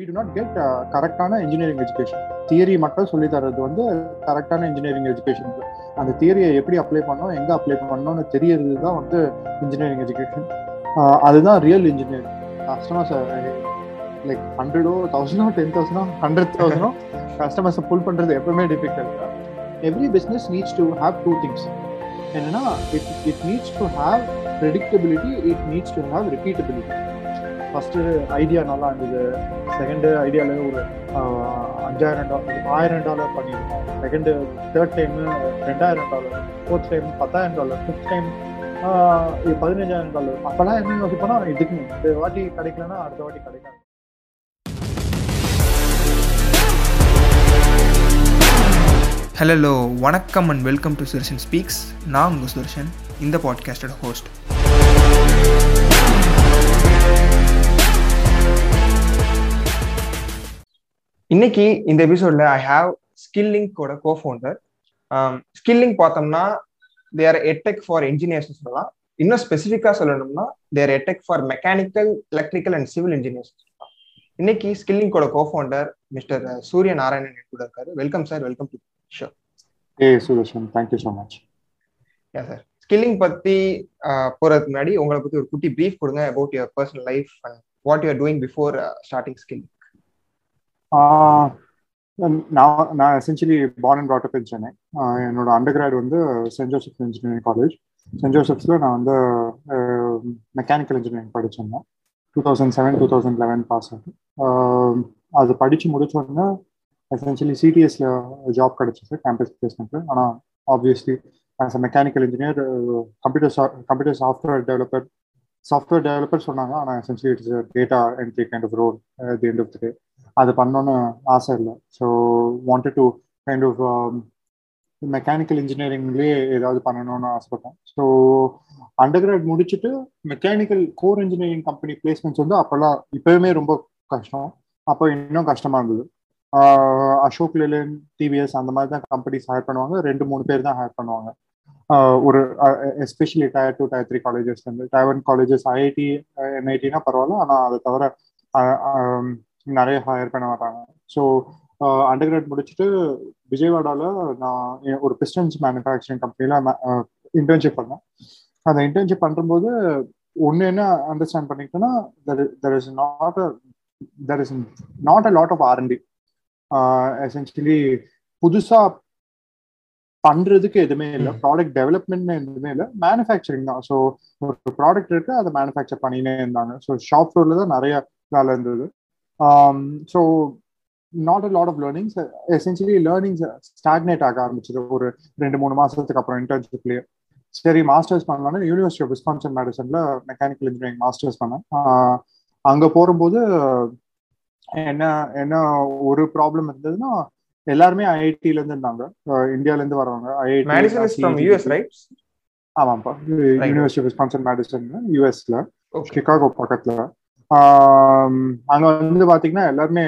We do not get கரெக்டான engineering education theory மட்டும் சொல்லி தர்றது வந்து கரெக்டான இன்ஜினியரிங் எஜுகேஷன் அந்த தியரியை எப்படி அப்ளை பண்ணோம் எங்கே அப்ளை பண்ணணும்னு தெரியறது தான் வந்து இன்ஜினியரிங் எஜுகேஷன் அதுதான் ரியல் இன்ஜினியரிங் கஸ்டமர்ஸ் லைக் ஹண்ட்ரடோ தௌசண்டோ டென் தௌசண்டோ ஹண்ட்ரட் தௌசண்டோ கஸ்டமர்ஸை புல் பண்ணுறது எப்பவுமே difficult every business needs to have two things என்னன்னா it it needs to have predictability it needs to have repeatability first idea நல்லா இருந்தது. செகண்டு ஐடியாவில் ஒரு அஞ்சாயிரம் டாலர் ஆயிரம் டாலர் பண்ணியிருக்கோம் செகண்டு தேர்ட் டைமு ரெண்டாயிரம் டாலர் ஃபோர்த் டைம் பத்தாயிரம் டாலர் ஃபிஃப்த் டைம் பதினஞ்சாயிரம் டாலர் அப்போல்லாம் என்ன யோசிப்போனா இதுக்கு இந்த வாட்டி கிடைக்கலன்னா அடுத்த வாட்டி கிடைக்காது. ஹலோ வணக்கம் and welcome to Sudarshan speaks நான் உங்கள் சுதர்ஷன் இந்த பாட்காஸ்டோட ஹோஸ்ட் இன்னைக்கு இந்த எபிசோட்ல ஐ ஹாவ் ஸ்கில்லிங்கோட கோ ஃபவுண்டர் ஸ்கில்லிங் பார்த்தோம்னா தேர் எட்டெக் ஃபார் இன்ஜினியர்ஸ் சொல்லலாம். இன்னும் ஸ்பெசிஃபிக்காக சொல்லணும்னா there edtech for mechanical electrical and civil engineers சொல்லலாம். இன்னைக்கு ஸ்கில்லிங்கோட கோ ஃபவுண்டர் மிஸ்டர் சூரிய நாராயணன் கூட இருக்காரு. Welcome sir welcome to show a Sudarshan thank you so much yeah sir skilling பத்தி போறதுக்கு முன்னாடி உங்களை பத்தி ஒரு குட்டி ப்ரீஃப் கொடுங்க about your personal life and what you are doing before starting skill நான் நான் essentially born and brought up in Chennai என்னோட அண்டர் கிராட் வந்து saint Joseph engineering college saint ஜோசப்ஸில் நான் வந்து mechanical engineering படிச்சிருந்தேன். Two thousand seven two thousand eleven pass ஆகும் அது படித்து முடிச்சோடனே எசென்ஷியலி சிடிஎஸ்ல ஜாப் கிடைச்சிச்சு கேம்பஸ் பிளேஸ்மெண்ட்ல ஆனால் obviously as a mechanical engineer computer computer software developer software developer சொன்னாங்க. ஆனால் essentially it's data entry kind of role the end of the day அது பண்ணணும்னு ஆசை இல்லை. So wanted to kind of mechanical இன்ஜினியரிங்லேயே ஏதாவது பண்ணணும்னு ஆசைப்பட்டேன். ஸோ அண்டர் கிராட் முடிச்சுட்டு mechanical core engineering company placements வந்து அப்போல்லாம் இப்போயுமே ரொம்ப கஷ்டம். அப்போ இன்னும் கஷ்டமாக இருந்தது. அசோக் லேலன் டிவிஎஸ் அந்த மாதிரி தான் கம்பெனிஸ் ஹையர் பண்ணுவாங்க. ரெண்டு மூணு பேர் தான் ஹையர் பண்ணுவாங்க. ஒரு especially tier two tier three colleges வந்து டயர் ஒன் காலேஜஸ் ஐஐடி என்ஐடினா பரவாயில்ல. ஆனால் அதை தவிர நிறைய ஹையர் பண்ண மாட்டாங்க. ஸோ அண்டர் கிராட் முடிச்சுட்டு விஜயவாடாவில் நான் ஒரு பிஸ்டன்ஸ் மேனுஃபேக்சரிங் கம்பெனியில் இன்டர்ன்ஷிப் பண்ணேன். அந்த இன்டர்ன்ஷிப் பண்ணும்போது ஒன்று என்ன understand பண்ணிக்கிட்டேன்னா there is not a there is not a lot of R and D essentially புதுசா பண்றதுக்கு எதுவுமே இல்லை. ப்ராடக்ட் டெவலப்மெண்ட் எதுவுமே இல்லை. மேனுஃபேக்சரிங் தான். ஸோ ஒரு ப்ராடக்ட் இருக்கு அதை மேனுஃபேக்சர் பண்ணினே இருந்தாங்க. ஸோ ஷாப் ஃப்ளோர்ல தான் நிறைய வேலை இருந்தது. So not a lot of learnings essentially learnings stagnate ஆக ஆரம்பிச்சது ஒரு ரெண்டு மூணு மாசத்துக்கு அப்புறம் இன்டர்ன்ஷிப்லேயே சரி மாஸ்டர்ஸ் பண்ணலாம்னு யூனிவர்சிட்டி ஆஃப் விஸ்கான்சன் மெடிசன்ல மெக்கானிக்கல் இன்ஜினியரிங் மாஸ்டர்ஸ் பண்ணேன். அங்க போகும்போது என்ன என்ன ஒரு ப்ராப்ளம் இருந்ததுன்னா எல்லாருமே ஐஐடில இருந்து இருந்தாங்க. இந்தியால இருந்து வரவங்க. ஐஐடி ஆமாப்பா யூனிவர்சிட்டி விஸ்கான்சன் மெடிசன் யூஎஸ்ல சிகாகோ பக்கத்துல. அங்க வந்து பாத்தீங்கன்னா எல்லாருமே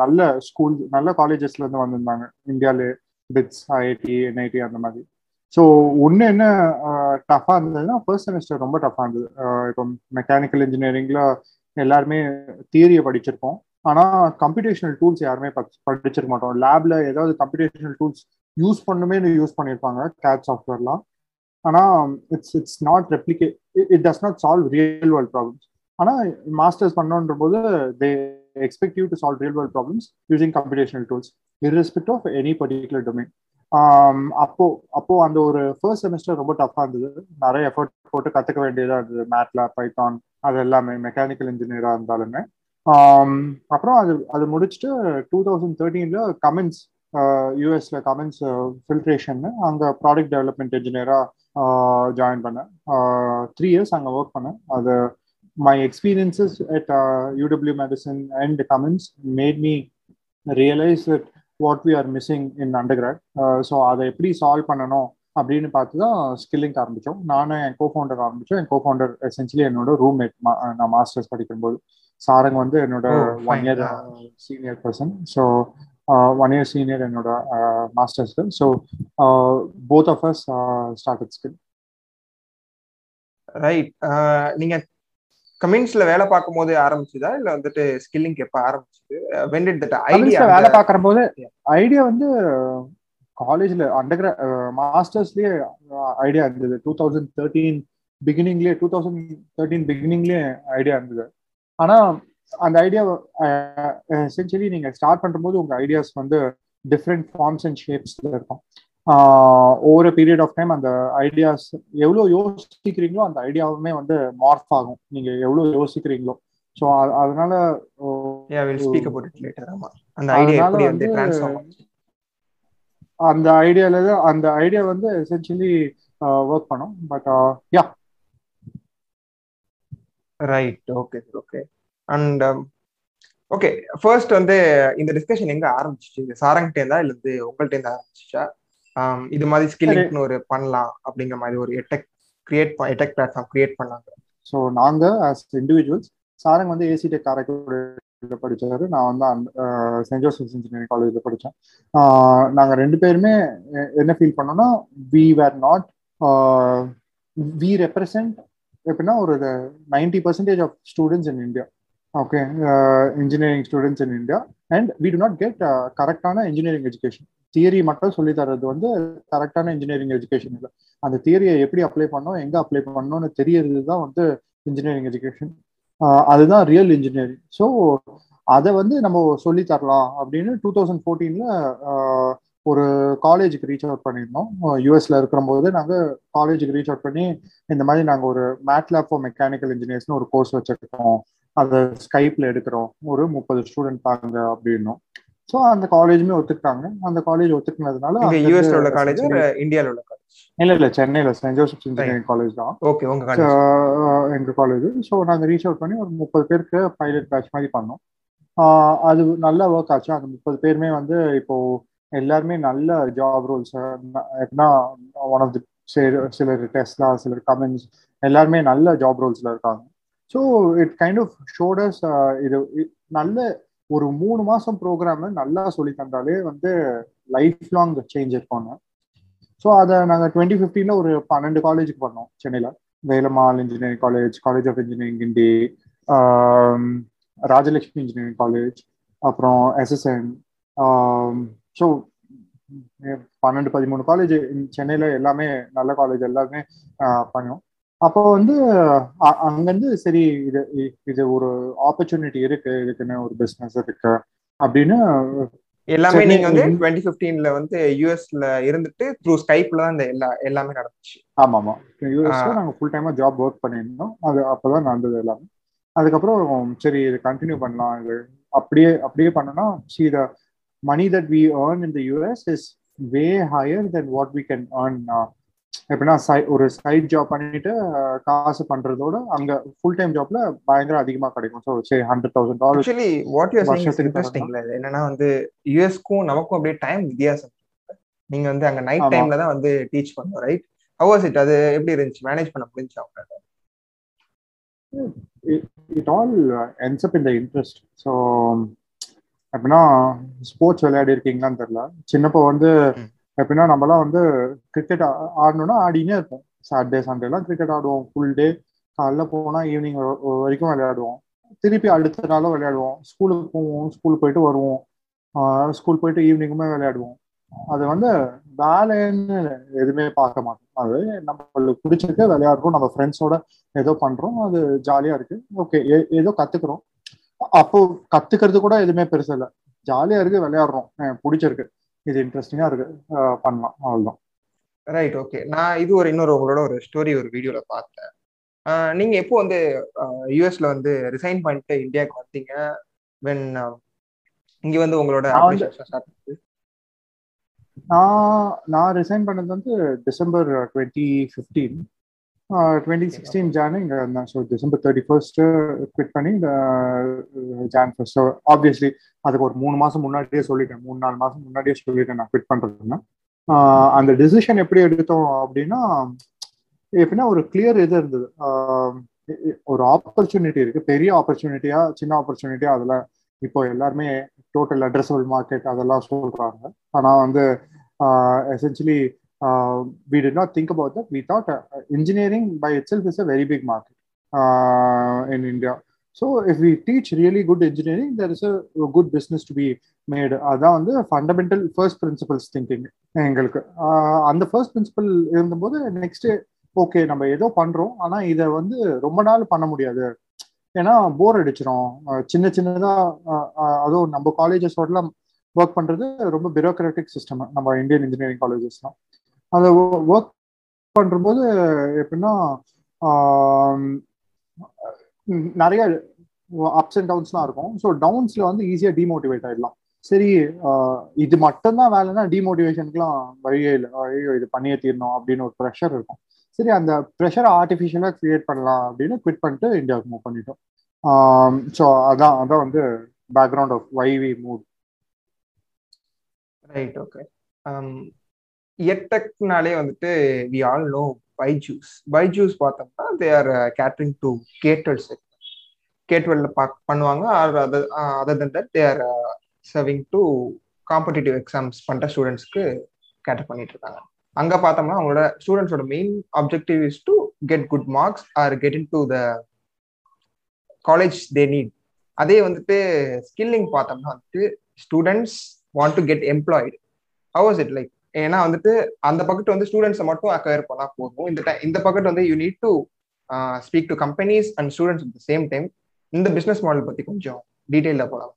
நல்ல ஸ்கூல் நல்ல காலேஜஸ்ல இருந்து வந்திருந்தாங்க. இந்தியாலே பிட்ஸ் ஐஐடி என்ஐடி அந்த மாதிரி. ஸோ ஒன்று என்ன டஃபாக இருந்ததுன்னா ஃபர்ஸ்ட் செமஸ்டர் ரொம்ப டஃபாக இருந்தது. இப்போ மெக்கானிக்கல் இன்ஜினியரிங்ல எல்லாருமே தியரியை படிச்சிருப்போம். ஆனால் கம்ப்யூட்டேஷனல் டூல்ஸ் யாருமே படிச்சிருக்க மாட்டோம். லேப்ல ஏதாவது கம்ப்யூட்டேஷனல் டூல்ஸ் யூஸ் பண்ணுமே யூஸ் பண்ணியிருப்பாங்க கேட் சாஃப்ட்வேர்லாம் ஆனால் it's it's not replicate it does not solve real world problems ஆனால் மாஸ்டர்ஸ் பண்ணோன்ற போது they expect you to solve real world problems using computational tools irrespective of any particular domain அப்போ அப்போ அந்த ஒரு ஃபர்ஸ்ட் செமஸ்டர் ரொம்ப டஃபா இருந்தது. நிறைய எஃபர்ட் போட்டு கத்துக்க வேண்டியதா இருந்தது. மேட்ல பைத்தான் அது எல்லாமே மெக்கானிக்கல் இன்ஜினியரா இருந்தாலுமே. அப்புறம் அது அது முடிச்சுட்டு டூ தௌசண்ட் தேர்ட்டீன்ல கமெண்ட்ஸ் யூஎஸ்ல கமெண்ட்ஸ் ஃபில்ட்ரேஷன் அங்கே ப்ராடக்ட் டெவலப்மெண்ட் இன்ஜினியரா ஜாயின் பண்ணேன். த்ரீ இயர்ஸ் அங்கே ஒர்க் பண்ணேன். அது my experiences at UW Madison and Cummins made me realise that what we are missing in undergrad so அதை எப்படி சால்வ் பண்ணணும் அப்படின்னு பார்த்து தான் ஸ்கில்லிங் ஆரம்பித்தோம். நானும் என் கோ ஃபவுண்டர் ஆரம்பித்தோம். என் கோ ஃபவுண்டர் எசென்சியலி என்னோட ரூம்மேட் நான் மாஸ்டர்ஸ் படிக்கும்போது. சாரங் வந்து என்னோட one year senior person so one year senior என்னோட மாஸ்டர்ஸ்க்கு so both of us start skill right நீங்க கமின்ஸ்ல வேலை பார்க்கும் போது ஆரம்பிச்சுதா? இல்ல வந்துட்டு ஸ்கில்லிங் எப்ப ஆரம்பிச்சது? வென் தட் ஐடியா வேலை பார்க்குற போது ஐடியா வந்து காலேஜ்ல அண்டர் மாஸ்டர்ஸ்லயே ஐடியா இருந்தது. டூ தௌசண்ட் தேர்ட்டீன் பிகினிங்லயே டூ தௌசண்ட் தேர்ட்டீன் பிகினிங்லயே ஐடியா இருந்தது. ஆனா அந்த ஐடியா எசென்சியலி நீங்க ஸ்டார்ட் பண்ணும்போது உங்க ஐடியாஸ் வந்து டிஃப்ரெண்ட் ஃபார்ம்ஸ் அண்ட் ஷேப்ஸ்ல இருக்கும். ஒவ்வொரு பீரியட் ஆஃப் டைம் அந்த ஐடியாஸ் எவ்வளோ யோசிக்கிறீங்களோ அந்த ஐடியாவுமே வந்து மார்க் ஆகும். நீங்க எவ்வளோ யோசிக்கிறீங்களோ. ஸோ அதனால அந்த ஐடியால அந்த ஐடியா வந்து எசென்சியலி ஒர்க் பண்ணும். But yeah right okay okay and okay first வந்து இந்த டிஸ்கஷன் எங்க ஆரம்பிச்சிச்சு? சாரங்கிட்டே இருந்தா இல்ல வந்து உங்கள்ட்ட இருந்து ஆரம்பிச்சிச்சா? இது மாதிரி ஸ்கில்லிங்னு ஒரு பண்ணலாம் அப்படிங்கிற மாதிரி ஒரு edtech create edtech platform create பண்ணாங்க. ஸோ நாங்க ஆஸ் இண்டிவிஜுவல்ஸ் சாரங் வந்து ஏசி டெக் காரைக்குடியில் படிச்சாரு. நான் வந்து அந்த சென்ட் ஜோசப்ஸ் இன்ஜினியரிங் காலேஜில் படித்தேன் நாங்கள் ரெண்டு பேருமே என்ன ஃபீல் பண்ணோம்னா we were not we represent எப்படின்னா ஒரு ninety percentage of students in India okay engineering students in India and we do not get கரெக்டான இன்ஜினியரிங் எஜுகேஷன் தியரி மட்டும் சொல்லி தர்றது வந்து கரெக்டான இன்ஜினியரிங் எஜுகேஷன் இல்லை அந்த தியரியை எப்படி அப்ளை பண்ணோம் எங்கே அப்ளை பண்ணணும்னு தெரியறது தான் வந்து இன்ஜினியரிங் எஜுகேஷன் அதுதான் ரியல் இன்ஜினியரிங் ஸோ அதை வந்து நம்ம சொல்லி தரலாம் அப்படின்னு டூ தௌசண்ட் ஃபோர்டீனில் ஒரு காலேஜுக்கு ரீச் அவுட் பண்ணியிருந்தோம். யூஎஸ்ல இருக்கிற போது நாங்கள் காலேஜுக்கு ரீச் அவுட் பண்ணி இந்த மாதிரி நாங்கள் ஒரு மேட்லேப் ஃபார் மெக்கானிக்கல் இன்ஜினியர்ஸ்னு ஒரு கோர்ஸ் வச்சிருக்கோம். அதை ஸ்கைப்ல எடுக்கிறோம். ஒரு முப்பது ஸ்டூடெண்ட் தாங்க அப்படின்னோம். ஸோ அந்த காலேஜுமே ஒத்துக்கிட்டாங்க. அந்த காலேஜ் ஒத்துக்கினதுனால யூஎஸ்ல உள்ள காலேஜ் இந்தியால உள்ள காலேஜ் இல்ல இல்ல சென்னையில சென்ட் ஜோசப்ஸ் இன்ஜினியரிங் காலேஜ் தான். ஓகே உங்க So, காலேஜ் ஆஹ் எங்க காலேஜ் ஸோ நாங்கள் ரீச் அவுட் பண்ணி ஒரு முப்பது பேருக்கு பைலட் பேட்ச் மாதிரி பண்ணோம். அது நல்லா ஒர்க் ஆச்சு. அந்த முப்பது பேருமே வந்து இப்போ எல்லாருமே நல்ல ஜாப் ரோல்ஸ் எப்படின்னா ஒன் ஆஃப் தி சிலர் டெஸ்லா சிலர் கமெண்ட்ஸ் எல்லாருமே நல்ல ஜாப் ரோல்ஸ்ல இருக்காங்க. So it kind of showed us இது நல்ல ஒரு மூணு மாசம் ப்ரோக்ராம் நல்லா சொல்லி தந்தாலே வந்து லைஃப் லாங் சேஞ்ச் இருப்பாங்க ஸோ அதை நாங்கள் டுவெண்ட்டி ஃபிஃப்டீனில் ஒரு பன்னெண்டு காலேஜுக்கு பண்ணோம் சென்னையில். Velammal engineering college college of engineering Guindy Rajalakshmi engineering college அப்புறம் எஸ்எஸ்என் ஸோ பன்னெண்டு பதிமூணு காலேஜ் சென்னையில் எல்லாமே நல்ல காலேஜ் எல்லாமே பண்ணோம். அப்போ வந்து அங்கேருந்து சரி இது இது ஒரு ஆப்பர்ச்சுனிட்டி இருக்கு இதுக்குன்னு ஒரு பிஸ்னஸ் இருக்கு அப்படின்னு எல்லாமே நீங்க வந்து. டுவெண்ட்டி ஃபிஃப்டீன்ல வந்து யூஎஸ்ல இருந்துட்டு த்ரூ ஸ்கைப்ல தான் இந்த எல்லா எல்லாமே நடந்துச்சு. ஆமா ஆமா யூஎஸ்ல. நாங்க ஃபுல் டைமா ஜாப் ஒர்க் பண்ணியிருந்தோம். அது அப்பதான் நடந்தது எல்லாமே. அதுக்கப்புறம் சரி இது கண்டினியூ பண்ணலாம் இது அப்படியே அப்படியே பண்ணோம்னா see the money that we earn in the US is way higher then what we can earn எப்படின்னா சை- ஒரு சைட் ஜாப் பண்ணிட்டு காசு பண்றதோட அங்க ஃபுல் டைம் ஜாப்ல பயங்கர அதிகமா கிடைக்கும். ஸோ சரி hundred thousand dollar actually what you வருஷத்துக்கு இன்ட்ரெஸ்டிங்ல என்னன்னா வந்து யூஎஸ்க்கும் நமக்கும் அப்படியே டைம் வித்தியாசம். நீங்க வந்து அங்க நைட். டைம்ல தான் வந்து டீச் பண்ணோம் ரைட் ஹவர்ஸ் இட் அது எப்படி இருந்துச்சு? மேனேஜ் பண்ண முடிஞ்சு அவங்க it all up in the interest. So எப்படின்னா ஸ்போர்ட்ஸ் விளையாடி இருக்கீங்களான்னு தெரியல. சின்னப்போ வந்து. எப்படின்னா நம்மலாம் வந்து கிரிக்கெட் ஆடணும்னா ஆடினே இருப்போம். சாட்டர்டே சண்டேலாம் கிரிக்கெட் ஆடுவோம். ஃபுல் டே காலைல போனால் ஈவினிங் வரைக்கும் விளையாடுவோம். திருப்பி அடுத்த நாளும் விளையாடுவோம். ஸ்கூலுக்கு போவோம். ஸ்கூல் போயிட்டு வருவோம். ஸ்கூல் போயிட்டு ஈவினிங்குமே விளையாடுவோம். அது வந்து வேலைன்னு எதுவுமே பார்க்க மாட்டோம். அது நம்மளுக்கு பிடிச்சிருக்கு விளையாடுறோம். நம்ம ஃப்ரெண்ட்ஸோட ஏதோ பண்றோம். அது ஜாலியா இருக்கு. ஓகே ஏதோ கத்துக்கிறோம். அப்போ கத்துக்கிறது கூட எதுவுமே பெருசு இல்லை. ஜாலியா இருக்கு விளையாடுறோம். பிடிச்சிருக்கு. இது இன்ட்ரெஸ்டிங்கா இருக்கு. பண்ணலாம். அவ்வளவுதான். ரைட் ஓகே நான் இது ஒரு இன்னொரு உங்களோட ஒரு ஸ்டோரி ஒரு வீடியோல பார்த்தேன். நீங்க எப்போ வந்து யூஎஸ்ல வந்து ரிசைன் பண்ணிட்டு இந்தியாவுக்கு வந்தீங்க? வென் இங்க வந்து உங்களோட? நான் நான் ரிசைன் பண்ணது வந்து December twenty fifteen twenty sixteen Jan இங்கே இருந்தேன் so December thirty first quit பண்ணி இந்த ஜான் ஃபர்ஸ்ட் ஆப்வியஸ்லி அதுக்கு ஒரு மூணு மாசம் முன்னாடியே சொல்லிட்டேன். மூணு நாலு மாசம் முன்னாடியே சொல்லிட்டேன் நான் குவிட் பண்றதுன்னு. அந்த டிசிஷன் எப்படி எடுத்தோம் அப்படின்னா எப்படின்னா ஒரு கிளியர் இது இருந்தது. ஒரு ஆப்பர்ச்சுனிட்டி இருக்கு. பெரிய ஆப்பர்ச்சுனிட்டியா சின்ன ஆப்பர்ச்சுனிட்டியா அதில் இப்போ எல்லாருமே டோட்டல் அட்ரஸபிள் மார்க்கெட் அதெல்லாம் சொல்றாங்க. ஆனா வந்து essentially we did not think We thought uh, thought engineering pie is a very big very big market in India so if we teach really good engineering is is a good business to be made அதான் வந்து fundamental first principles thinking எங்களுக்கு. Uh, அந்த first principle இருந்தபோது next okay நம்ம ஏதோ பண்றோம். ஆனா இதை வந்து ரொம்ப நாள் பண்ண முடியாது. ஏன்னா போர் அடிச்சிடும் uh, சின்ன சின்னதா uh, அதுவும் நம்ம காலேஜஸோடலாம் ஒர்க் பண்றது ரொம்ப பியூரோக்ராட்டிக் சிஸ்டம் நம்ம இந்தியன் இன்ஜினியரிங் காலேஜஸ்லாம் அதை ஒர்க் பண்ணும்போது எப்படின்னா நிறைய அப்ஸ் அண்ட் டவுன்ஸ்லாம் இருக்கும். ஸோ டவுன்ஸ்ல வந்து ஈஸியாக டிமோட்டிவேட் ஆயிடலாம். சரி இது மட்டும்தான் வேலைன்னா டிமோட்டிவேஷனுக்குலாம் வழியே இல்லை. ஐயோ இது பண்ணியே தீரணும் அப்படின்னு ஒரு ப்ரெஷர் இருக்கும். சரி அந்த ப்ரெஷரை ஆர்டிஃபிஷியலாக கிரியேட் பண்ணலாம் அப்படின்னு குவிட் பண்ணிட்டு இந்தியாவுக்கு மூவ் பண்ணிட்டோம். ஸோ அதான் அதான் வந்து background of why we move right okay எட்டெக்னாலே வந்துட்டு we all know Byju's Byju's பார்த்தோம்னா they are catering to K twelve segment கேட்வெல்ல பாக் பண்ணுவாங்க. Or other other than that they are serving to competitive exams பண்ணுற ஸ்டூடெண்ட்ஸ்க்கு cater பண்ணிட்டு இருக்காங்க. அங்க பார்த்தோம்னா அவங்களோட ஸ்டூடெண்ட்ஸோட main objective is to get good marks or get in to the college they need அதே வந்துட்டு ஸ்கில்லிங் பார்த்தோம்னா வந்துட்டு students want to get employed how is it like ஏன்னா வந்துட்டு அந்த பக்கெட் வந்து ஸ்டூடெண்ட்ஸை மட்டும் அக்வயர் பண்ணா போதும். இந்த இந்த பக்கெட் வந்து you need to speak to companies and students at the same time இந்த பிசினஸ் மாடல் பத்தி கொஞ்சம் டீட்டெயில போலாம்.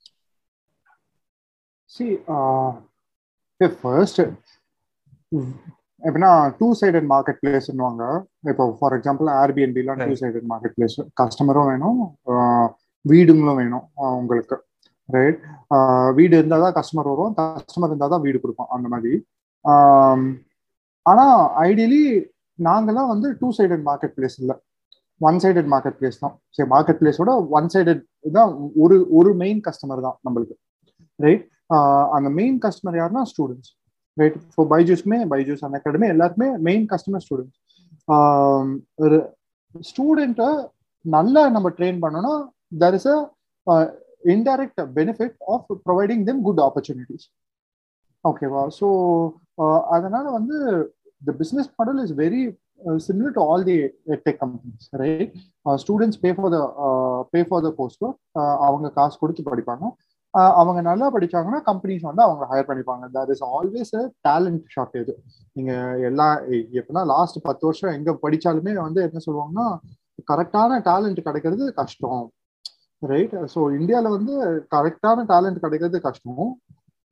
சி ஃபர்ஸ்ட் எப்படின்னா டூ சைடட் மார்க்கெட் பிளேஸ்னுவாங்க இப்போ ஃபார் எக்ஸாம்பிள் ஏர்பிஎன்பிலாம் டூ சைடட் மார்க்கெட் பிளேஸ் கஸ்டமரும் வேணும் வீடுங்களும் வேணும் உங்களுக்கு. ரைட் வீடு இருந்தால் தான் கஸ்டமர் வரும் கஸ்டமர் இருந்தால் தான் வீடு கொடுப்போம் அந்த மாதிரி. ஆனால் ஐடியலி நாங்கெல்லாம் வந்து டூ சைடட் மார்க்கெட் பிளேஸ் இல்லை. ஒன் சைடட் மார்க்கெட் பிளேஸ் தான். சரி மார்க்கெட் பிளேஸோட ஒன் சைடட் தான் ஒரு ஒரு மெயின் கஸ்டமர் தான் நம்மளுக்கு. ரைட் அந்த மெயின் கஸ்டமர் யாருன்னா ஸ்டூடெண்ட்ஸ் ரைட் ஸோ பைஜூஸ்மே பைஜூஸ் அந்த அகாடமி எல்லாருக்குமே மெயின் கஸ்டமர் ஸ்டூடெண்ட்ஸ் ஸ்டூடெண்ட்டை நல்லா நம்ம ட்ரெயின் பண்ணோம்னா there is a indirect benefit of providing them good opportunities ஓகேவா? ஸோ அதனால வந்து the business model is very similar to all the tech companies, right? Uh, students pay for the uh, pay for the coursework. அவங்க காசு கொடுத்து படிப்பாங்க. அவங்க நல்லா படிச்சாங்கன்னா companies வந்து அவங்க ஹையர் பண்ணிப்பாங்க. That is always talent shortage நீங்க எல்லா எப்படின்னா லாஸ்ட் பத்து வருஷம் எங்க படிச்சாலுமே வந்து என்ன சொல்லுவாங்கன்னா கரெக்டான டேலண்ட் கிடைக்கிறது கஷ்டம் ரைட் ஸோ இந்தியாவில் வந்து கரெக்டான டேலண்ட் கிடைக்கிறது கஷ்டம்.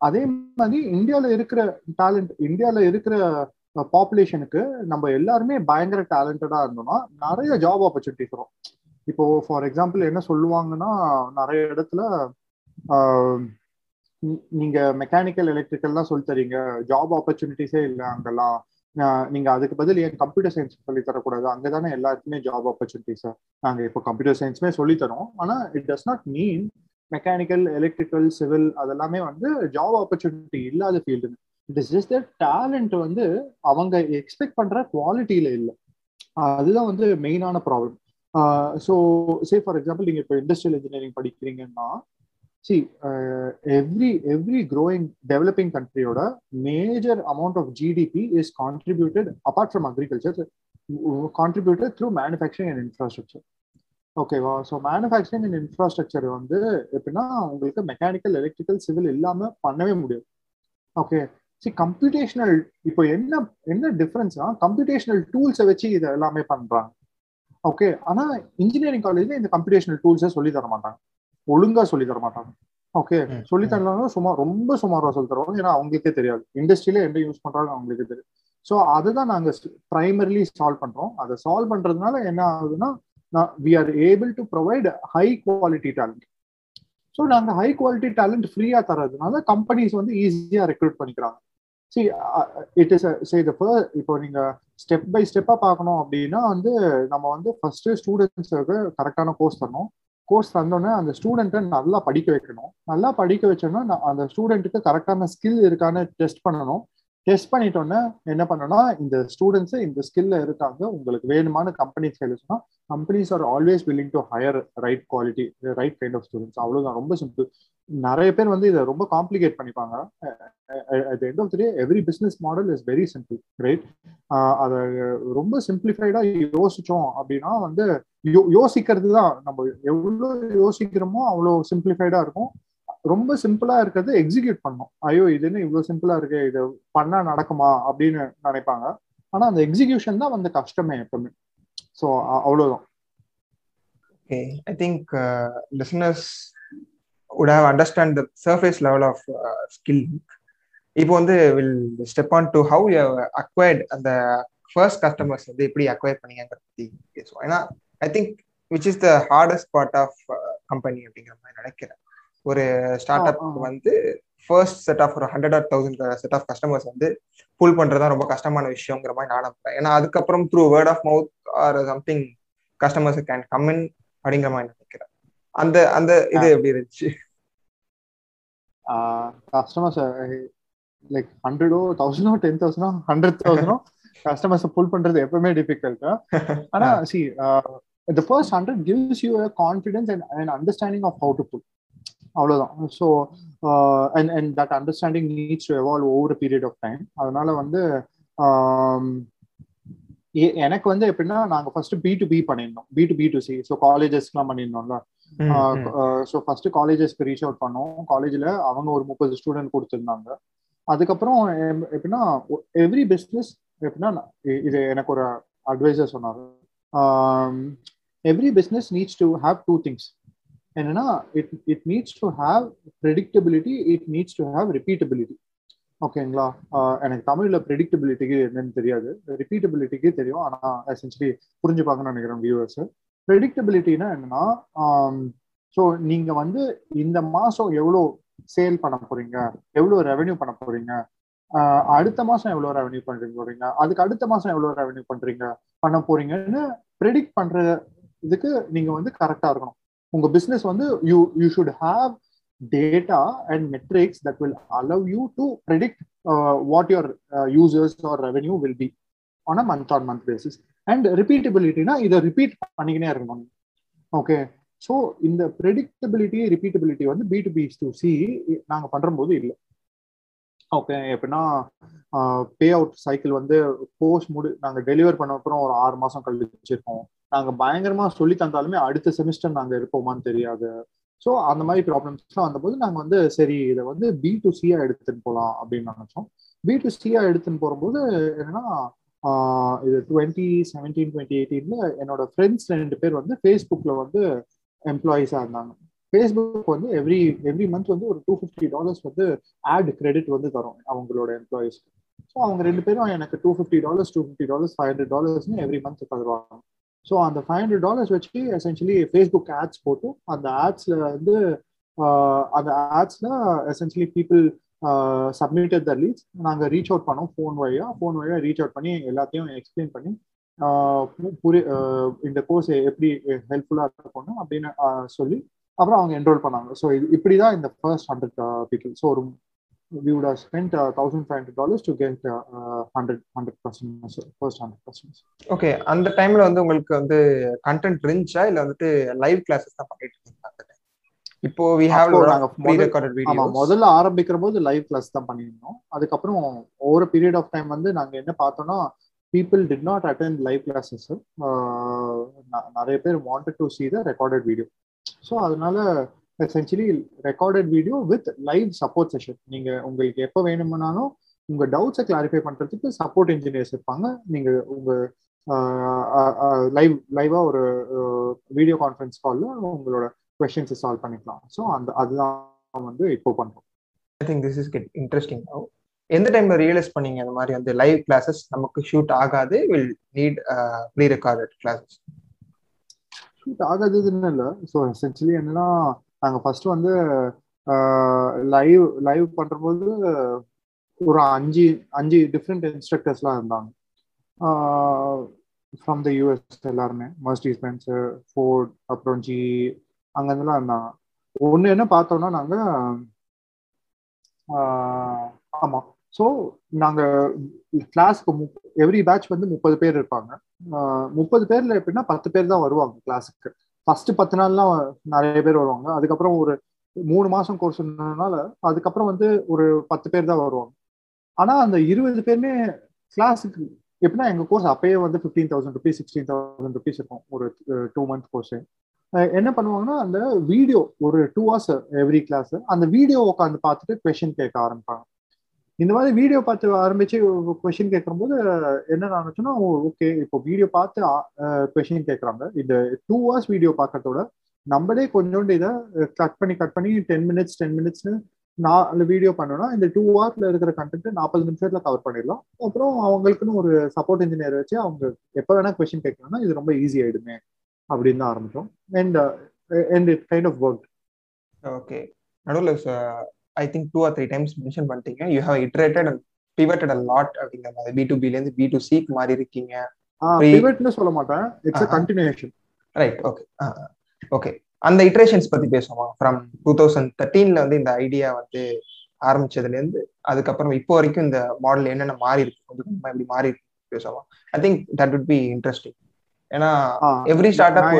அதே மாதிரி இந்தியாவில் இருக்கிற டேலண்ட் இந்தியாவில் இருக்கிற பாப்புலேஷனுக்கு நம்ம எல்லாருமே பயங்கர டேலண்டடா இருந்தோம்னா நிறைய ஜாப் ஆப்பர்ச்சுனிட்டிஸ் வரும். இப்போ ஃபார் எக்ஸாம்பிள் என்ன சொல்லுவாங்கன்னா நிறைய இடத்துல நீங்க மெக்கானிக்கல் எலக்ட்ரிக்கல்லாம் சொல்லி தரீங்க. ஜாப் ஆப்பர்ச்சுனிட்டிஸே இல்லை அங்கெல்லாம். நீங்க அதுக்கு பதில் ஏன் கம்ப்யூட்டர் சயின்ஸ் சொல்லி தரக்கூடாது? அங்கதானே எல்லாருக்குமே ஜாப் ஆப்பர்ச்சுனிட்டிஸ் நாங்க இப்போ கம்ப்யூட்டர் சயின்ஸுமே சொல்லி தரோம். ஆனா it does not mean mechanical electrical civil அதெல்லாமே வந்து ஜாப் ஆப்பர்ச்சுனிட்டி இல்லாத field it is just talent வந்து அவங்க எக்ஸ்பெக்ட் பண்ற குவாலிட்டியில இல்லை. அதுதான் வந்து மெயினான problem so say for example நீங்க இப்போ industrial engineering படிக்கிறீங்கன்னா see every every growing developing கண்ட்ரியோட major amount of GDP is contributed apart from agriculture contributed through manufacturing and infrastructure ஓகேவா ஸோ மேனுஃபேக்சரிங் அண்ட் இன்ஃப்ராஸ்ட்ரக்சர் வந்து எப்படின்னா உங்களுக்கு மெக்கானிக்கல் எலக்ட்ரிக்கல் சிவில் இல்லாம பண்ணவே முடியாது. Okay C computational இப்போ என்ன என்ன டிஃபரன்ஸ்னா கம்ப்யூட்டேஷனல் டூல்ஸை வச்சு இதை எல்லாமே பண்றாங்க. ஓகே ஆனா இன்ஜினியரிங் காலேஜ்ல இந்த கம்ப்யூட்டேஷனல் டூல்ஸை சொல்லி தர மாட்டாங்க. ஒழுங்கா சொல்லி தர மாட்டாங்க. ஓகே சொல்லி தரலாம் சும்மா ரொம்ப சுமாரா சொல்லி தருவாங்க. ஏன்னா அவங்களுக்கே தெரியாது. இண்டஸ்ட்ரியில என்ன யூஸ் பண்றாங்க அவங்களுக்கு தெரியும் ஸோ அதுதான் நாங்க பிரைமரிலி சால்வ் பண்றோம். அதை சால்வ் பண்றதுனால என்ன ஆகுதுன்னா we are able to provide high quality talent so நாங்கள் ஹை குவாலிட்டி டேலண்ட் ஃப்ரீயாக தரதுனால கம்பெனிஸ் வந்து ஈஸியாக ரெக்ரூட் பண்ணிக்கிறாங்க. சி இட் இஸ் செய்தப்போ இப்போ நீங்க ஸ்டெப் பை ஸ்டெப்பா பார்க்கணும் அப்படின்னா வந்து நம்ம வந்து ஃபர்ஸ்ட் ஸ்டூடெண்ட்ஸுக்கு கரெக்டான கோர்ஸ் தரணும். கோர்ஸ் தந்தோடனே அந்த ஸ்டூடெண்ட்டை நல்லா படிக்க வைக்கணும். நல்லா படிக்க வச்சோன்னா அந்த ஸ்டூடெண்ட்டுக்கு கரெக்டான ஸ்கில் இருக்கான்னு டெஸ்ட் பண்ணணும். டெஸ்ட் பண்ணிட்டோன்னே என்ன பண்ணோம்னா இந்த ஸ்டூடெண்ட்ஸ் இந்த ஸ்கில்ல இருக்காங்க உங்களுக்கு வேணுமான கம்பெனி சொன்னா companies are always willing to hire right quality right kind of students அவ்வளவுதான். ரொம்ப சிம்பிள் நிறைய பேர் வந்து இதை ரொம்ப காம்ப்ளிகேட் பண்ணிப்பாங்க. At end of day every business model is very simple right அதை ரொம்ப சிம்பிளிஃபைடா யோசிச்சோம் அப்படின்னா வந்து யோசிக்கிறது தான் நம்ம எவ்வளோ யோசிக்கிறோமோ அவ்வளோ சிம்பிளிஃபைடா இருக்கும். ரொம்ப சிம்பிளா இருக்கிறது எக்ஸிக்யூட் பண்ணும். ஐயோ இதுன்னு இவ்வளவு சிம்பிளா இருக்கு இது பண்ணா நடக்குமா அப்படின்னு நினைப்பாங்க. ஆனா அந்த எக்ஸிகியூஷன் தான் வந்து கஷ்டமே எப்பவுமே. ஸோ அவ்வளவுதான். Okay I think listeners would have understand the surface level of uh, skill. இப்போ வந்து will step on to how you acquired அந்த ஃபர்ஸ்ட் கஸ்டமர்ஸ் வந்து எப்படி அக்வயர் பண்ணீங்கிறத பத்தி பேசுவோம். ஏன்னா I think which is the hardest part of company அப்படிங்கிற மாதிரி நினைக்கிறேன். ஒரு ஸ்டார்ட் அப் வந்து ஃபர்ஸ்ட் செட் ஆஃப் ஒரு hundred or thousand set of customers வந்து புல் பண்றதா ரொம்ப கஷ்டமான விஷயங்கிற மாதிரி நான் நம்புறேன். ஏன்னா அதுக்கப்புறம் through word of mouth or something customers can come in அப்படிங்கிற மாதிரி நினைக்கிறேன். அந்த அந்த இது எப்படி இருந்துச்சு? கஸ்டமர்ஸ் லைக் ஹண்ட்ரடோ தௌசண்டோ டென் தௌசண்டோ ஹண்ட்ரட் தௌசண்டோ கஸ்டமர்ஸ் புல் பண்றது எப்பவுமே டிஃபிகல்ட் ஆனா see the first hundred gives you confidence and and understanding of how to pull அவ்வளவுதான். So and and that understanding needs to evolve over period of time அதனால வந்து எனக்கு வந்து எப்படின்னா நாங்க ஃபர்ஸ்ட் பி டு பி பண்ணியிருந்தோம். B to B to C so காலேஜஸ்க்குலாம் பண்ணியிருந்தோம்ல. So first காலேஜஸ்க்கு ரீச் அவுட் பண்ணோம். காலேஜ்ல அவங்க ஒரு முப்பது ஸ்டூடெண்ட் கொடுத்துருந்தாங்க. அதுக்கப்புறம் எப்படின்னா எவ்ரி பிஸ்னஸ் எப்படின்னா இது எனக்கு ஒரு அட்வைசர் சொன்னாரு. Every business needs to have two things என்னன்னா it it needs to have predictability it needs to have repeatability ஓகேங்களா எனக்கு தமிழ்ல ப்ரெடிக்டபிலிட்டிக்கு என்னன்னு தெரியாது. ரிப்பீட்டபிலிட்டிக்கு தெரியும். ஆனா எசென்சியலி புரிஞ்சுப்பாங்கன்னு நினைக்கிறேன் வியூவர்ஸ் ப்ரெடிக்டபிலிட்டினா என்னன்னா ஸோ நீங்க வந்து இந்த மாசம் எவ்வளோ சேல் பண்ண போறீங்க? எவ்வளோ ரெவென்யூ பண்ண போறீங்க? அடுத்த மாசம் எவ்வளோ ரெவென்யூ பண்றீங்க போறீங்க? அதுக்கு அடுத்த மாசம் எவ்வளோ ரெவென்யூ பண்றீங்க? பண்ண போறீங்கன்னு ப்ரெடிக்ட் பண்ற இதுக்கு நீங்க வந்து கரெக்டா இருக்கணும். உங்க பிசினஸ் வந்து you you should have data and metrics that will allow you to predict what your users are revenue will be on a month on month basis and ரிப்பீட்டபிலிட்டினா இதை ரிப்பீட் பண்ணிக்கினே இருக்கணும். ஓகே ஸோ இந்த predictability repeatability வந்து B to B to C நாங்கள் பண்ணும்போது இல்லை. Okay எப்படின்னா pay uh, out cycle வந்து போஸ்ட் முடி நாங்கள் டெலிவர் பண்ண அப்புறம் ஒரு ஆறு மாதம் கழிச்சிருக்கோம் நாங்கள் பயங்கரமாக சொல்லி தந்தாலுமே அடுத்த செமிஸ்டர் நாங்கள் இருப்போமான்னு தெரியாது. ஸோ அந்த மாதிரி ப்ராப்ளம்ஸ்லாம் வந்தபோது நாங்கள் வந்து சரி இதை வந்து பி டு சியா எடுத்துன்னு போகலாம் அப்படின்னு நினச்சோம். பி டு சியா எடுத்துன்னு போகும்போது என்னன்னா இது டுவெண்ட்டி செவன்டீன் டுவெண்ட்டி எயிட்டீன்ல என்னோட ஃப்ரெண்ட்ஸ் ரெண்டு பேர் வந்து ஃபேஸ்புக்ல வந்து எம்ப்ளாயிஸாக இருந்தாங்க. ஃபேஸ்புக் வந்து எவ்ரி எவ்ரி மந்த் வந்து ஒரு டூ ஃபிஃப்டி டாலர்ஸ் வந்து ஆட் கிரெடிட் வந்து தரும் அவங்களோட எம்ப்ளாயிஸ்க்கு ஸோ அவங்க ரெண்டு பேரும் எனக்கு two fifty dollars two fifty dollars five hundred டாலர்ஸ்னு every month தருவாங்க. ஸோ அந்த ஃபைவ் ஹண்ட்ரட் டாலர்ஸ் வச்சு எசென்ஷியலி ஃபேஸ்புக் ஆட்ஸ் போட்டு அந்த ஆட்ஸ்ல வந்து அந்த ஆட்ஸ்ல essentially people submitted the leads நாங்கள் ரீச் அவுட் பண்ணோம் ஃபோன் வழியாக ஃபோன் வழியாக ரீச் அவுட் பண்ணி எல்லாத்தையும் எக்ஸ்பிளைன் பண்ணி புரிய இந்த கோர்ஸ் எப்படி ஹெல்ப்ஃபுல்லாக இருக்கும்னு அப்படின்னு சொல்லி அப்புறம் அவங்க என்ரோல் பண்ணாங்க. ஸோ இது இப்படி தான் இந்த ஃபர்ஸ்ட் ஹண்ட்ரட் பீப்புள் ஸோ ஒரு we would have spent uh, $1,500 to get uh, uh, 100, 100 customers, first 100 customers. Okay அந்த டைம்ல வந்து உங்களுக்கு வந்து கண்டென்ட் இருந்துச்சா? இல்ல வந்துட்டு லைவ் கிளாஸஸ் தான் பண்ணிட்டு இருக்கீங்க இப்போ வி ஹேவ் நாங்க ப்ரீ ரெக்கார்டட் வீடியோ முதல்ல ஆரம்பிக்கிற போது லைவ் கிளாஸ் தான் பண்ணியிருந்தோம். அதுக்கப்புறம் ஒவ்வொரு பீரியட் ஆஃப் டைம் வந்து நாங்க என்ன பார்த்தோம்னா people did not attend live classes நிறைய பேர் wanted to see the recorded video so அதனால essentially recorded video with live support session நீங்க உங்களுக்கு எப்போ வேணும்னாலும் உங்க டவுட்ஸை கிளாரிஃபை பண்றதுக்கு சப்போர்ட் இன்ஜினியர்ஸ் இருப்பாங்க. நீங்க உங்க லைவ் லைவா ஒரு வீடியோ கான்ஃபரன்ஸ் கால்ல உங்களோட கொஸ்டின்ஸை சால்வ் பண்ணிக்கலாம். ஸோ அந்த அதுதான் வந்து இப்போ பண்றோம். I think this is get interesting எந்த டைம்ல ரியலைஸ் பண்ணீங்க அந்த மாதிரி வந்து லைவ் கிளாஸஸ் நமக்கு ஷூட் ஆகாது will need pre recorded classes suit ஆகாததுன்னு இல்லை. ஸோ எசென்சியலி என்னன்னா நாங்கள் ஃபர்ஸ்ட் வந்து லைவ் லைவ் பண்ணுறபோது ஒரு அஞ்சு அஞ்சு டிஃப்ரெண்ட் இன்ஸ்ட்ரக்டர்ஸ்லாம் இருந்தாங்க. ஃப்ரம் த யூஎஸ் எல்லாருமே. மர்ஸ்டி ஸ்பென்சர் ஃபோர்ட் அப்புறம் ஜி அங்கேருந்துலாம் இருந்தாங்க. ஒன்று என்ன பார்த்தோம்னா நாங்கள் ஆமாம் ஸோ நாங்க கிளாஸ்க்கு எவ்ரி பேட்ச் வந்து முப்பது பேர் இருப்பாங்க. முப்பது பேர்ல எப்படின்னா பத்து பேர் தான் வருவாங்க கிளாஸுக்கு ஃபர்ஸ்ட் பத்து நாள்லாம் நிறைய பேர் வருவாங்க. அதுக்கப்புறம் ஒரு மூணு மாசம் கோர்ஸ்னால அதுக்கப்புறம் வந்து ஒரு பத்து பேர் தான் வருவாங்க. ஆனா அந்த இருபது பேருமே கிளாஸுக்கு எப்படின்னா எங்க கோர்ஸ் அப்பயே வந்து fifteen thousand rupees sixteen thousand rupees இருக்கும். ஒரு டூ மந்த் கோர்ஸ் என்ன பண்ணுவாங்கன்னா அந்த வீடியோ ஒரு டூ ஹவர்ஸ் எவ்ரி கிளாஸ் அந்த வீடியோ உட்காந்து பார்த்துட்டு கொஷின் கேட்க ஆரம்பிப்பாங்க. இந்த மாதிரி வீடியோ பார்த்து ஆரம்பிச்சு கொஷின் கேட்கும்போது என்ன நினைச்சோன்னா ஓகே இப்போ வீடியோ பார்த்து கொஷின் கேட்குறாங்க. இந்த டூ ஹவர்ஸ் வீடியோ பார்க்கறதோட நம்மளே கொஞ்சோண்டு இதை கட் பண்ணி கட் பண்ணி டென் மினிட்ஸ் டென் மினிட்ஸ்னு நாலு வீடியோ பண்ணோம்னா இந்த டூ ஹவர்ஸ்ல இருக்கிற கண்டென்ட் நாற்பது நிமிஷத்துல கவர் பண்ணிடலாம். அப்புறம் அவங்களுக்குன்னு ஒரு சப்போர்ட் இன்ஜினியர் வச்சு அவங்க எப்போ வேணா கொஸ்டின் கேட்கணும்னா இது ரொம்ப ஈஸி ஆயிடுமே அப்படின்னு தான் ஆரம்பிச்சோம் and and it kind of work okay நடுவில் I think two or three times mention பண்ணிட்டீங்க you have iterated and pivoted a lot அப்படிங்கிற மாதிரி பி டு பிலேருந்து பி டு சிக்கு மாறி இருக்கீங்க. பிவட்னு சொல்ல மாட்டேன். It's continuation right okay okay அந்த இட்ரேஷன்ஸ் பத்தி பேசுவோமா? ஃப்ரம் டூ தௌசண்ட் தேர்ட்டீன்ல வந்து இந்த ஐடியா வந்து ஆரம்பிச்சதுல இருந்து அதுக்கப்புறம் இப்போ வரைக்கும் இந்த மாடல் என்னென்ன மாறி இருக்கு? கொஞ்சம் கொஞ்சமா எப்படி மாறி இருக்கு பேசுவோமா? I think that would be interesting ஏன்னா every startup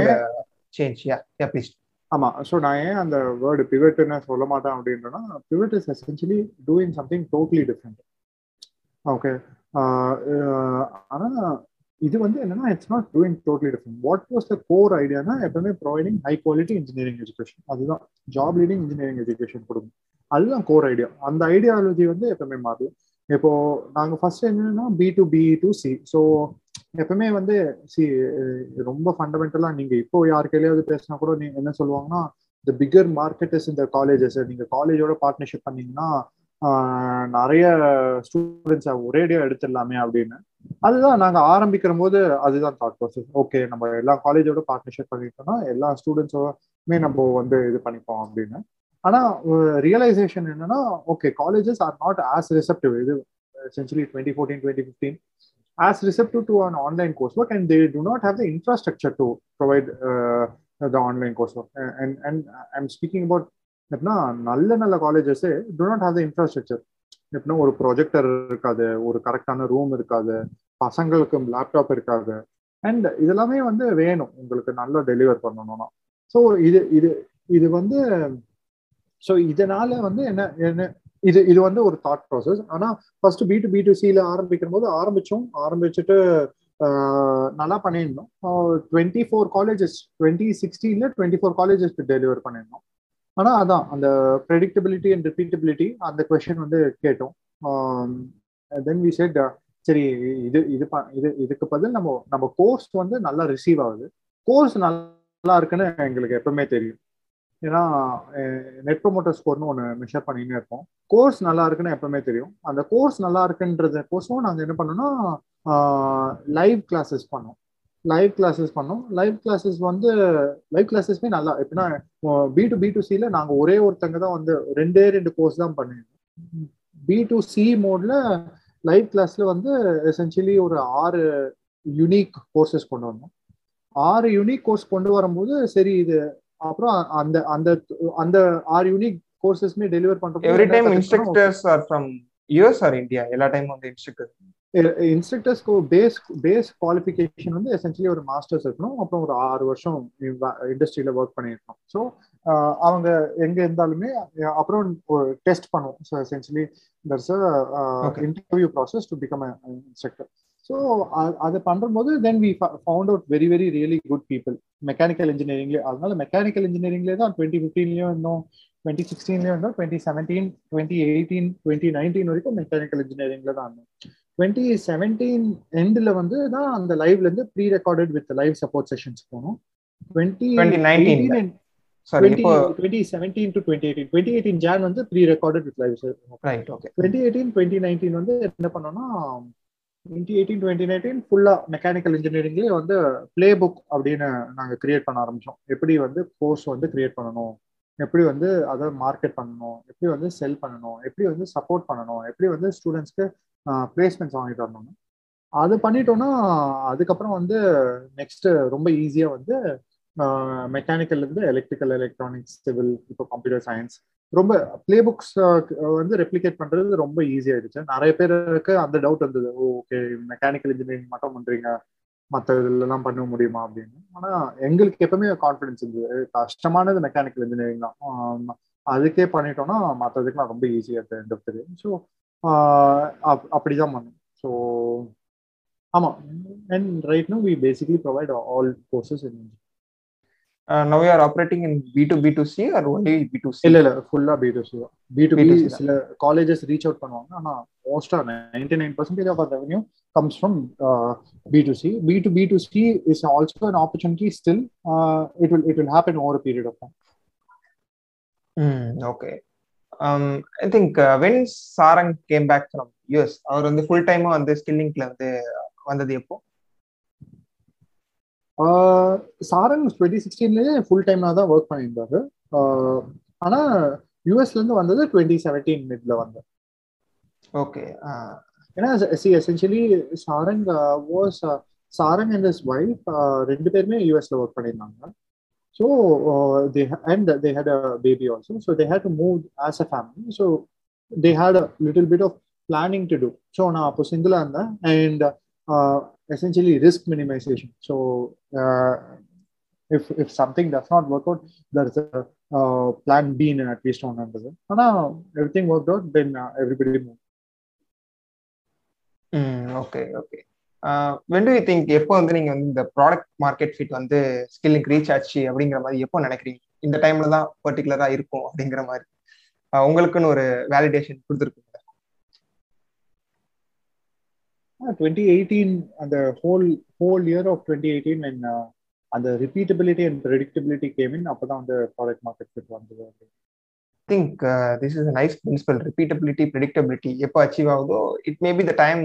change yeah yeah please ஆமா. ஸோ நான் ஏன் அந்த வேர்டு பிவெட்னு சொல்ல மாட்டேன் அப்படின்றனா pivot is essentially doing something totally different okay ஆனா இது வந்து என்னன்னா it's not doing totally different what was the core ஐடியானா எப்பவுமே providing high quality engineering education அதுதான். ஜாப் லீடிங் இன்ஜினியரிங் எஜுகேஷன் கொடுக்கும். அதுதான் கோர் ஐடியா அந்த ஐடியாலஜி வந்து எப்பவுமே மாறல இப்போ நாங்க ஃபர்ஸ்ட் என்னன்னா B to B to C so எப்பவுமே வந்து சி ரொம்ப ஃபண்டமெண்டலா நீங்க இப்போ யார் கையிலாவது பேசினா கூட நீங்க என்ன சொல்லுவாங்கன்னா த பிகர் மார்க்கெட் இஸ் இந்த காலேஜஸ் நீங்க காலேஜோட பார்ட்னர்ஷிப் பண்ணீங்கன்னா நிறைய ஸ்டூடெண்ட்ஸை ஒரேடியா எடுத்துடலாமே அப்படின்னு. அதுதான் நாங்க ஆரம்பிக்கிற போது அதுதான் தாட் ப்ராசஸ் ஓகே நம்ம எல்லா காலேஜோட பார்ட்னர்ஷிப் பண்ணிட்டோம்னா எல்லா ஸ்டூடெண்ட்ஸோமே நம்ம வந்து இது பண்ணிப்போம் அப்படின்னு. ஆனா ரியலைசேஷன் என்னன்னா okay colleges are not as receptive இது uh, essentially 2014 2015 as receptive to an online coursework and they do not have the infrastructure to provide uh, the online coursework. And and i'm speaking about எப்படின்னா நல்ல நல்ல காலேஜஸே do not have the infrastructure எப்படின்னா ஒரு projector இருக்காது ஒரு கரெக்டான room இருக்காது பசங்களுக்கு லேப்டாப் இருக்காது. அண்ட் இதெல்லாமே வந்து வேணும் உங்களுக்கு நல்லா டெலிவர் பண்ணணும்னா. ஸோ இது இது இது வந்து ஸோ இதனால வந்து என்ன என்ன இது இது வந்து ஒரு தாட் ப்ராசஸ் ஆனா first B to B to சில ஆரம்பிக்கும் போது ஆரம்பிச்சோம். ஆரம்பிச்சுட்டு நல்லா பண்ணியிருந்தோம். டுவெண்ட்டி ஃபோர் காலேஜஸ் டுவெண்ட்டி சிக்ஸ்டீன்ல டுவெண்ட்டி ஃபோர் காலேஜஸ்க்கு டெலிவர் பண்ணியிருந்தோம். ஆனா அதான் அந்த ப்ரெடிக்டபிலிட்டி அண்ட் ரிப்பீட்டபிலிட்டி அந்த கொஷின் வந்து கேட்டோம். தென் வி செட் சரி இது இது இது இதுக்கு பதில் நம்ம நம்ம கோர்ஸ் வந்து நல்லா ரிசீவ் ஆகுது. கோர்ஸ் நல்லா இருக்குன்னு எங்களுக்கு எப்பவுமே தெரியும். ஏன்னா நெட் ப்ரொமோட்டர் ஸ்கோர்னு ஒன்று மெஷர் பண்ணினே இருப்போம். கோர்ஸ் நல்லா இருக்குன்னு எப்பவுமே தெரியும். அந்த கோர்ஸ் நல்லா இருக்குன்றது கோர்ஸும் நாங்கள் என்ன பண்ணோம்னா லைவ் கிளாஸஸ் பண்ணோம். லைவ் கிளாஸஸ் பண்ணோம். லைவ் கிளாஸஸ் வந்து லைவ் கிளாஸஸ்மே நல்லா எப்படின்னா பி டு பி டு சியில் நாங்கள் ஒரே ஒருத்தங்க தான் வந்து ரெண்டே ரெண்டு கோர்ஸ் தான் பண்ணியிருந்தோம் பி டு சி மோட்ல லைவ் கிளாஸில் வந்து எசென்சியலி ஒரு ஆறு யூனிக் கோர்சஸ் கொண்டு வந்தோம். ஆறு யூனிக் கோர்ஸ் கொண்டு வரும்போது சரி இது அப்புறம் அந்த அந்த அந்த ஆறு யூனிக் கோர்சஸ்மே டெலிவர் பண்றோம் every time instructors are from US or India எல்லா டைம் வந்து இன்ஸ்ட்ரக்டர் இன்ஸ்ட்ரக்டர்ஸ்க்கு பேஸ் பேஸ் குவாலிஃபிகேஷன் வந்து எசென்சியலி ஒரு மாஸ்டர்ஸ் இருக்கணும். அப்புறம் ஒரு ஆறு வருஷம் இண்டஸ்ட்ரியில ஒர்க் பண்ணியிருக்கணும். ஸோ அவங்க எங்க இருந்தாலுமே அப்புறம் ஒரு டெஸ்ட் பண்ணுவோம். So that's interview process to become instructor so அதை பண்ணும்போது then we found out very very really good people mechanical இன்ஜினியரிங்லேயே அதனால மெக்கானிக்கல் இன்ஜினியரிங்லேயே தான் டுவெண்ட்டி ஃபிஃப்டீன்லேயும் இருந்தோம் டுவெண்ட்டி சிக்ஸ்டீன்லேயும் இருந்தோம் twenty seventeen twenty eighteen twenty nineteen வரைக்கும் மெக்கானிக்கல் இன்ஜினியரிங்ல தான் இருந்தோம். டுவெண்ட்டி செவன்டீன் எண்டில் வந்து தான் அந்த லைவ்ல இருந்து pre recorded with live support sessions போனோம் டுவெண்ட்டி எயிட்டீன் டுவெண்ட்டி நைன்டீன் வந்து என்ன பண்ணோம்னா டுவெண்ட்டி எயிட்டீன் டுவெண்ட்டி நைன்டீன் ஃபுல்லா மெக்கானிக்கல் இன்ஜினியரிங்லேயே வந்து பிளே புக் அப்படின்னு நாங்கள் கிரியேட் பண்ண ஆரம்பிச்சோம். எப்படி வந்து கோர்ஸ் வந்து கிரியேட் பண்ணணும்? எப்படி வந்து அதை மார்க்கெட் பண்ணணும்? எப்படி வந்து செல் பண்ணணும்? எப்படி வந்து சப்போர்ட் பண்ணணும்? எப்படி வந்து ஸ்டூடெண்ட்ஸ்க்கு பிளேஸ்மெண்ட்ஸ் வாங்கிட்டு வரணும் அது பண்ணிட்டோம்னா அதுக்கப்புறம் வந்து நெக்ஸ்ட் ரொம்ப ஈஸியாக வந்து மெக்கானிக்கல் இருந்து எலக்ட்ரிக்கல் எலக்ட்ரானிக்ஸ் சிவில் இப்போ கம்ப்யூட்டர் சயின்ஸ் ரொம்ப பிளே புக்ஸ் வந்து ரெப்ளிகேட் பண்றது ரொம்ப ஈஸி ஆயிடுச்சு. நிறைய பேருக்கு அந்த டவுட் வந்தது. ஓகே மெக்கானிக்கல் இன்ஜினியரிங் மட்டும் பண்றீங்க. மற்ற இதெல்லாம் பண்ண முடியுமா அப்படின்னு. ஆனா எங்களுக்கு எப்பவுமே கான்ஃபிடன்ஸ் இருந்தது. கஷ்டமானது மெக்கானிக்கல் இன்ஜினியரிங் தான். அதுக்கே பண்ணிட்டோம்னா மற்றதுக்குலாம் ரொம்ப ஈஸியாக இருக்கு எண்ட் ஆஃப் ஸோ அப்படிதான் பண்ணும். ஸோ ஆமா. And right no we basically provide all courses in now you are operating in B to B to C or only B to C இல்ல இல்ல ஃபுல்லா பி டு சி தான். B to B சில colleges reach out பண்ணுவாங்க. ஆனா மோஸ்டா ninety nine percentage of revenue comes from B to C B to B to C is also an opportunity still it will it will happen over period of time okay I think when Sarang came back from US அவர் வந்து full டைமா வந்து ஸ்கில்லிங்க்ல வந்து வந்தது எப்போ? Sarang twenty சிக்ஸ்டீன்லேயே full டைம்ல தான் work பண்ணியிருந்தாரு. ஆனா யூஎஸ்ல இருந்து வந்தது டுவெண்ட்டி செவன்டீன் மிட்ல வந்தேன் ஓகே ஏன்னா see essentially Sarang was Sarang and his wife ரெண்டு பேருமே யூஎஸ்ல ஒர்க் பண்ணியிருந்தாங்க. So they and they had a baby also so they had to move as a family so they had a little bit of planning to do so நான் அப்போ சிங்கிளாக இருந்தேன். And essentially risk minimization. So uh, if if something does not work out, there's a uh, plan B in at least one under it. Now everything worked out, then uh, everybody moved. Mm, okay, okay when do you think எப்போ வந்து நீங்க வந்து இந்த product market fit வந்து skilling reach ஆச்சு அப்படிங்கிற மாதிரி எப்போ நினைக்கிறீங்க இந்த டைம்ல தான் பர்டிகுலரா இருக்கும் அப்படிங்கிற மாதிரி உங்களுக்குன்னு ஒரு வேலிடேஷன் கொடுத்துருக்குங்க டுவெண்ட்டி எயிட்டீன் அந்த whole whole year of twenty eighteen and அந்த repeatability and predictability came in அப்பதான் வந்து ப்ராடக்ட் மார்க்கெட் ஃபிட் வந்தது think this is nice principle repeatability predictability எப்போ அச்சீவ் ஆகுதோ it may be the time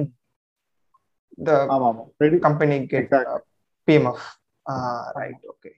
the ஆமா ஆமா company get PMF right okay